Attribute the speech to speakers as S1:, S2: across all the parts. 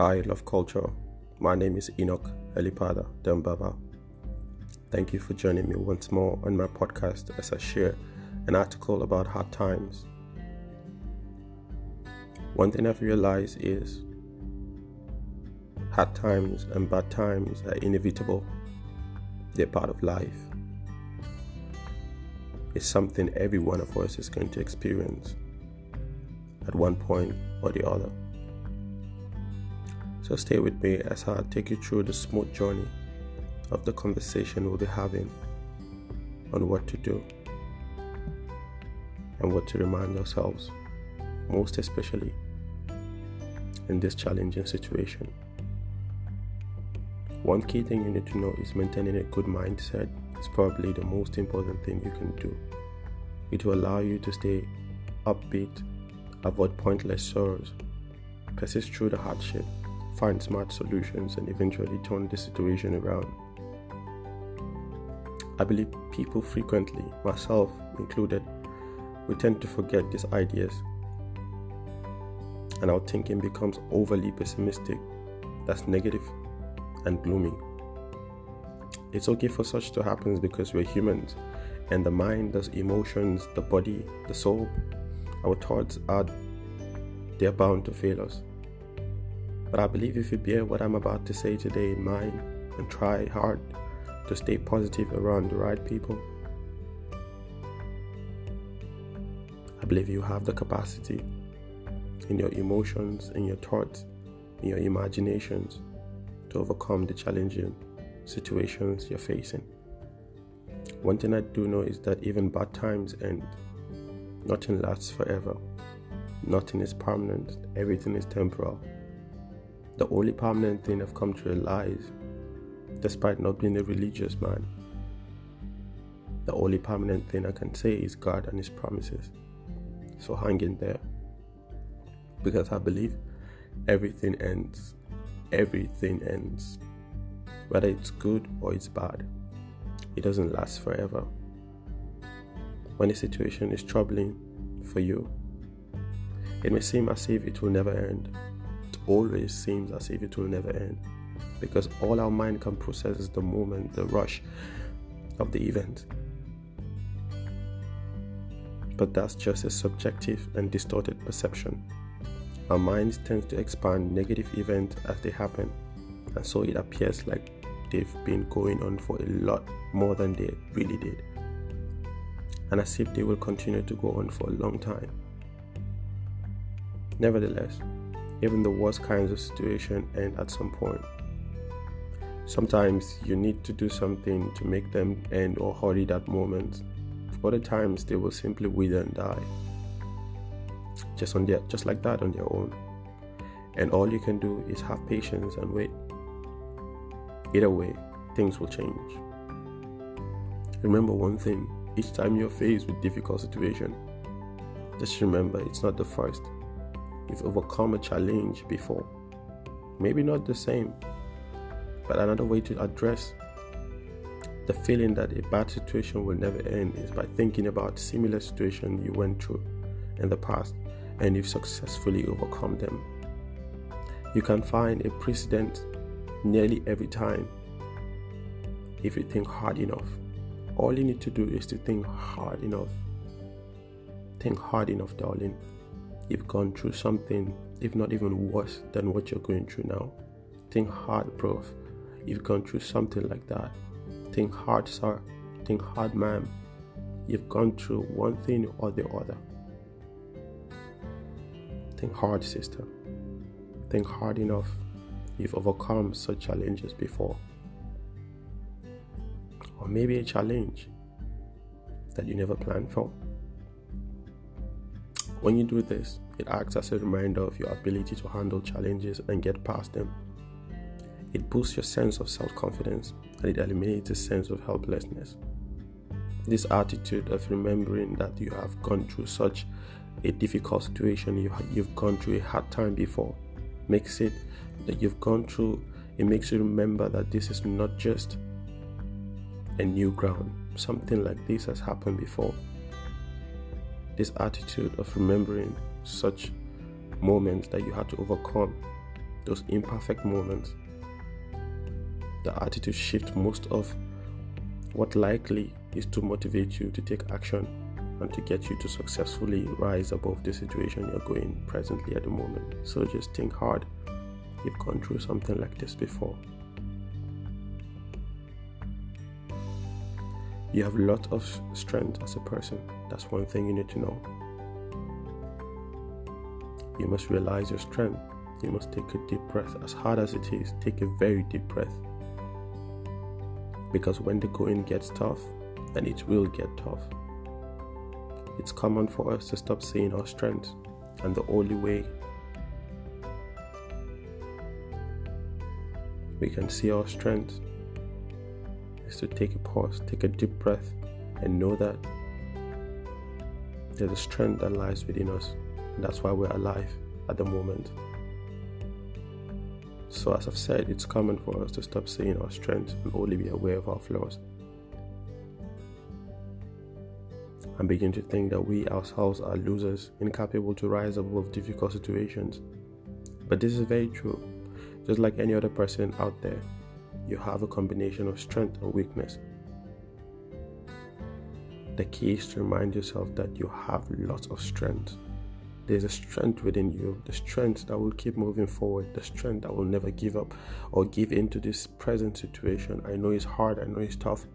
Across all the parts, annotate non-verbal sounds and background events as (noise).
S1: Hi, Love Culture. My name is Enoch Elipada Dembaba. Thank you for joining me once more on my podcast as I share an article about hard times. One thing I've realized is hard times and bad times are inevitable, they're part of life. It's something every one of us is going to experience at one point or the other. So stay with me as I take you through the smooth journey of the conversation we'll be having on what to do and what to remind ourselves, most especially in this challenging situation. One key thing you need to know is maintaining a good mindset is probably the most important thing you can do. It will allow you to stay upbeat, avoid pointless sorrows, persist through the hardship, find smart solutions, and eventually turn the situation around. I believe people frequently, myself included, we tend to forget these ideas and our thinking becomes overly pessimistic, that's negative and gloomy. It's okay for such to happen because we're humans and the mind, the emotions, the body, the soul, our thoughts are they're bound to fail us. But I believe if you bear what I'm about to say today in mind and try hard to stay positive around the right people, I believe you have the capacity in your emotions, in your thoughts, in your imaginations to overcome the challenging situations you're facing. One thing I do know is that even bad times end. Nothing lasts forever. Nothing is permanent. Everything is temporal. The only permanent thing I've come to realize, despite not being a religious man, the only permanent thing I can say is God and His promises. So hang in there. Because I believe everything ends. Everything ends. Whether it's good or it's bad, it doesn't last forever. When a situation is troubling for you, it may seem as if it will never end. Always seems as if it will never end. Because all our mind can process is the moment, the rush of the event. But that's just a subjective and distorted perception. Our minds tend to expand negative events as they happen, and so it appears like they've been going on for a lot more than they really did, and as if they will continue to go on for a long time. Nevertheless, even the worst kinds of situations end at some point. Sometimes you need to do something to make them end or hurry that moment. Other times they will simply wither and die. Just on their just like that on their own. And all you can do is have patience and wait. Either way, things will change. Remember one thing, each time you're faced with difficult situation, just remember it's not the first. You've overcome a challenge before. Maybe not the same, but another way to address the feeling that a bad situation will never end is by thinking about similar situation you went through in the past and you've successfully overcome them. You can find a precedent nearly every time if you think hard enough. All you need to do is to think hard enough. Think hard enough, darling. You've gone through something, if not even worse than what you're going through now. Think hard, bro. You've gone through something like that. Think hard, sir. Think hard, ma'am. You've gone through one thing or the other. Think hard, sister. Think hard enough. You've overcome such challenges before. Or maybe a challenge that you never planned for. When you do this, it acts as a reminder of your ability to handle challenges and get past them. It boosts your sense of self confidence and it eliminates a sense of helplessness. This attitude of remembering that you have gone through such a difficult situation, you, you've gone through a hard time before, makes it that you've gone through, it makes you remember that this is not just a new ground. Something like this has happened before. This attitude of remembering such moments that you had to overcome those imperfect moments, the attitude shift most of what likely is to motivate you to take action and to get you to successfully rise above the situation you're going presently at the moment. So just think hard. You've gone through something like this before. You have a lot of strength as a person. That's one thing you need to know. You must realize your strength. You must take a deep breath. As hard as it is, take a very deep breath. Because when the going gets tough, and it will get tough, it's common for us to stop seeing our strength, and the only way we can see our strength is to take a pause, take a deep breath, and know that there's a strength that lies within us. That's why we're alive at the moment. So, as I've said, it's common for us to stop seeing our strengths and only be aware of our flaws. And begin to think that we ourselves are losers, incapable to rise above difficult situations. But this is very true. Just like any other person out there, you have a combination of strength and weakness. The key is to remind yourself that you have lots of strength. There's a strength within you, the strength that will keep moving forward, the strength that will never give up or give in to this present situation. I know it's hard, I know it's tough.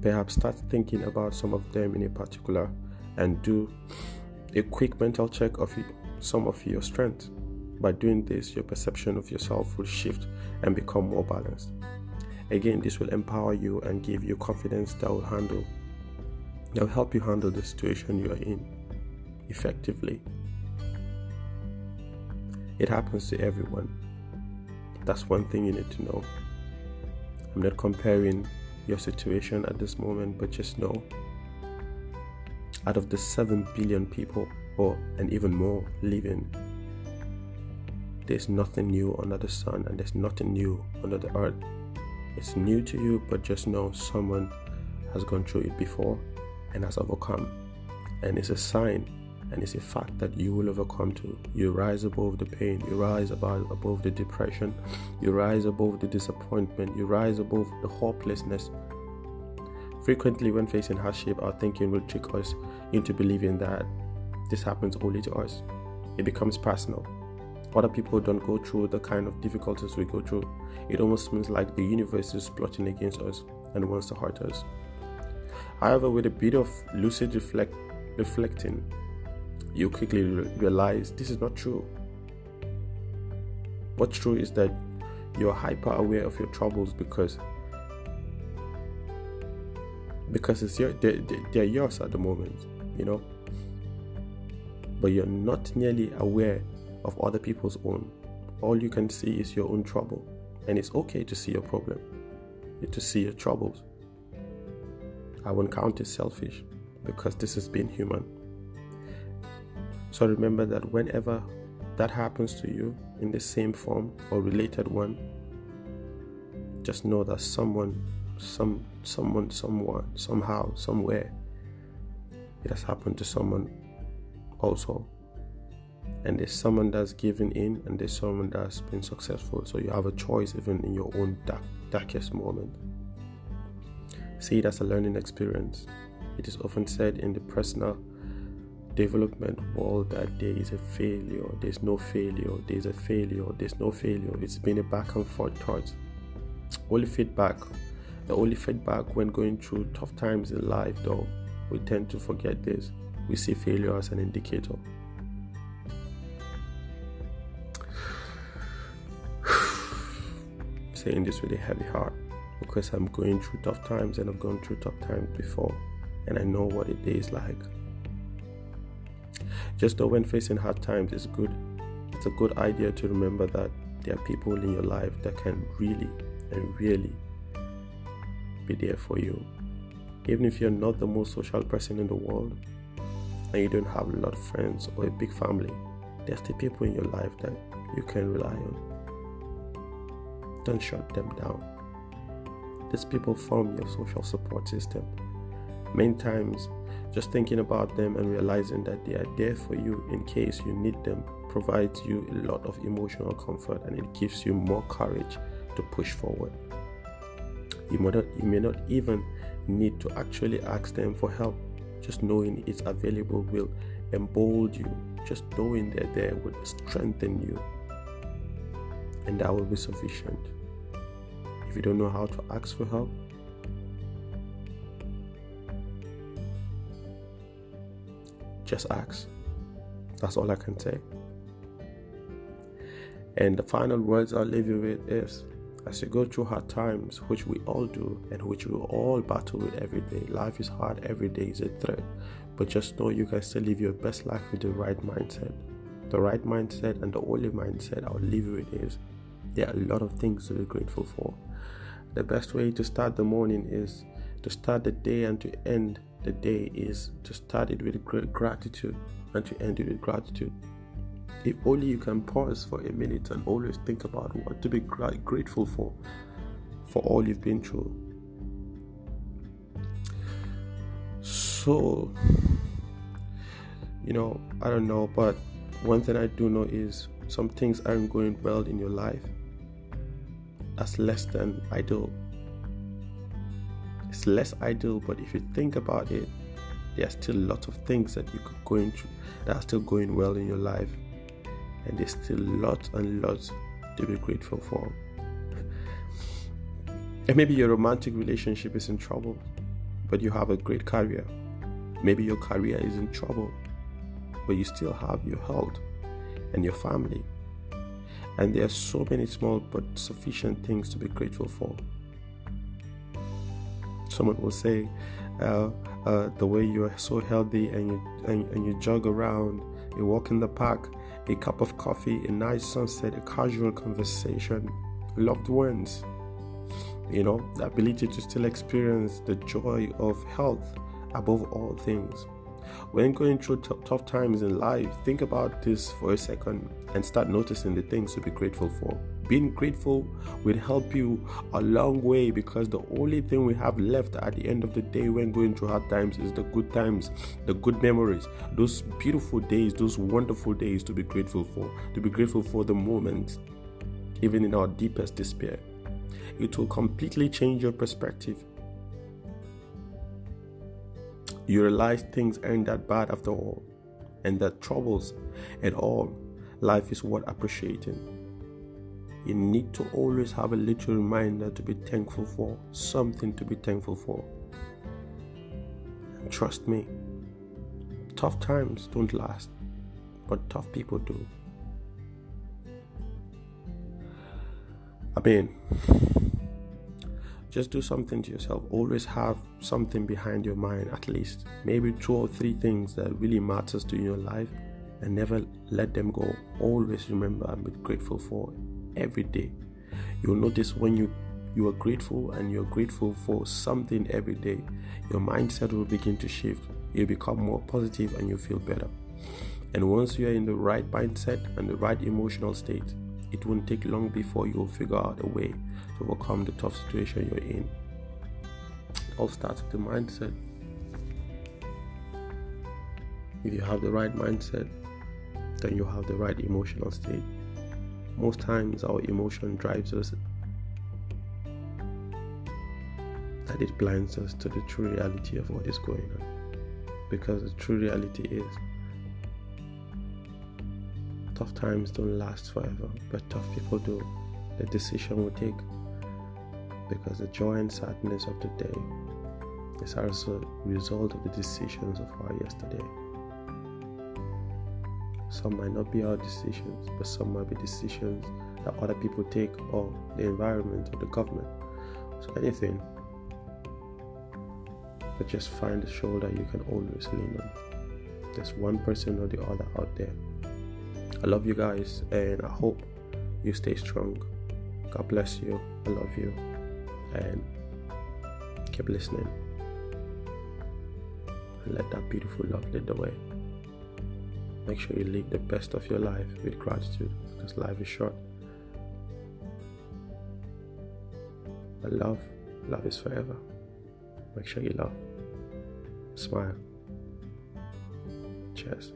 S1: Perhaps start thinking about some of them in a particular and do a quick mental check of some of your strengths. By doing this, your perception of yourself will shift and become more balanced. Again, this will empower you and give you confidence that will handle that will help you handle the situation you are in effectively. It happens to everyone. That's one thing you need to know. I'm not comparing your situation at this moment, but just know out of the 7 billion people, or and even more, living there's nothing new under the sun and there's nothing new under the earth. It's new to you, but just know someone has gone through it before and has overcome. And it's a sign and it's a fact that you will overcome too. You rise above the pain, you rise above, above the depression, you rise above the disappointment, you rise above the hopelessness. Frequently, when facing hardship, our thinking will trick us into believing that this happens only to us. It becomes personal other people don't go through the kind of difficulties we go through. It almost seems like the universe is plotting against us and wants to hurt us. However, with a bit of lucid reflect, reflecting, you quickly re- realize this is not true. What's true is that you're hyper aware of your troubles because because it's your they're, they're yours at the moment, you know. But you're not nearly aware of other people's own. All you can see is your own trouble, and it's okay to see your problem, to see your troubles. I won't count it selfish because this has been human. So remember that whenever that happens to you in the same form or related one, just know that someone, some, someone, someone, somehow, somewhere, it has happened to someone also and there's someone that's given in and there's someone that's been successful. So you have a choice even in your own dark, darkest moment. See it as a learning experience. It is often said in the personal development world that there is a failure there's no failure there's a failure there's no failure. It's been a back and forth thought. Only feedback the only feedback when going through tough times in life though we tend to forget this. We see failure as an indicator saying this with a heavy heart because I'm going through tough times and I've gone through tough times before and I know what it is like. Just though when facing hard times it's good it's a good idea to remember that there are people in your life that can really and really be there for you. Even if you're not the most social person in the world and you don't have a lot of friends or a big family, there's still people in your life that you can rely on. Don't shut them down. These people form your social support system. Many times, just thinking about them and realizing that they are there for you in case you need them provides you a lot of emotional comfort and it gives you more courage to push forward. You may not, you may not even need to actually ask them for help. Just knowing it's available will embolden you. Just knowing they're there will strengthen you. And that will be sufficient. If you don't know how to ask for help, just ask. That's all I can say. And the final words I'll leave you with is as you go through hard times, which we all do and which we all battle with every day, life is hard, every day is a threat. But just know you can still live your best life with the right mindset. The right mindset and the only mindset I'll leave you with is there are a lot of things to be grateful for. The best way to start the morning is to start the day and to end the day is to start it with great gratitude and to end it with gratitude. If only you can pause for a minute and always think about what to be grateful for, for all you've been through. So, you know, I don't know, but one thing I do know is some things aren't going well in your life. That's less than ideal. It's less ideal, but if you think about it, there are still lots of things that you could go into that are still going well in your life and there's still lots and lots to be grateful for. (laughs) and maybe your romantic relationship is in trouble, but you have a great career. Maybe your career is in trouble, but you still have your health and your family. And there are so many small but sufficient things to be grateful for. Someone will say, uh, uh, the way you are so healthy and you, and, and you jog around, you walk in the park, a cup of coffee, a nice sunset, a casual conversation, loved ones. You know, the ability to still experience the joy of health above all things. When going through t- tough times in life, think about this for a second and start noticing the things to be grateful for. Being grateful will help you a long way because the only thing we have left at the end of the day when going through hard times is the good times, the good memories, those beautiful days, those wonderful days to be grateful for, to be grateful for the moment, even in our deepest despair. It will completely change your perspective. You realize things aren't that bad after all, and that troubles and all, life is worth appreciating. You need to always have a little reminder to be thankful for, something to be thankful for. And trust me, tough times don't last, but tough people do. I mean, just do something to yourself. Always have something behind your mind, at least maybe two or three things that really matters to your life, and never let them go. Always remember and be grateful for every day. You'll notice when you you are grateful and you're grateful for something every day, your mindset will begin to shift. You become more positive and you feel better. And once you are in the right mindset and the right emotional state, it won't take long before you'll figure out a way to overcome the tough situation you're in. It all starts with the mindset. If you have the right mindset, then you have the right emotional state. Most times, our emotion drives us, that it blinds us to the true reality of what is going on. Because the true reality is, tough times don't last forever, but tough people do. The decision we take, because the joy and sadness of the day is also a result of the decisions of our yesterday. Some might not be our decisions, but some might be decisions that other people take or the environment or the government. So anything. But just find a shoulder you can always lean on. There's one person or the other out there. I love you guys and I hope you stay strong. God bless you. I love you. And keep listening. And let that beautiful love lead the way. Make sure you live the best of your life with gratitude because life is short. But love, love is forever. Make sure you love. Smile. Cheers.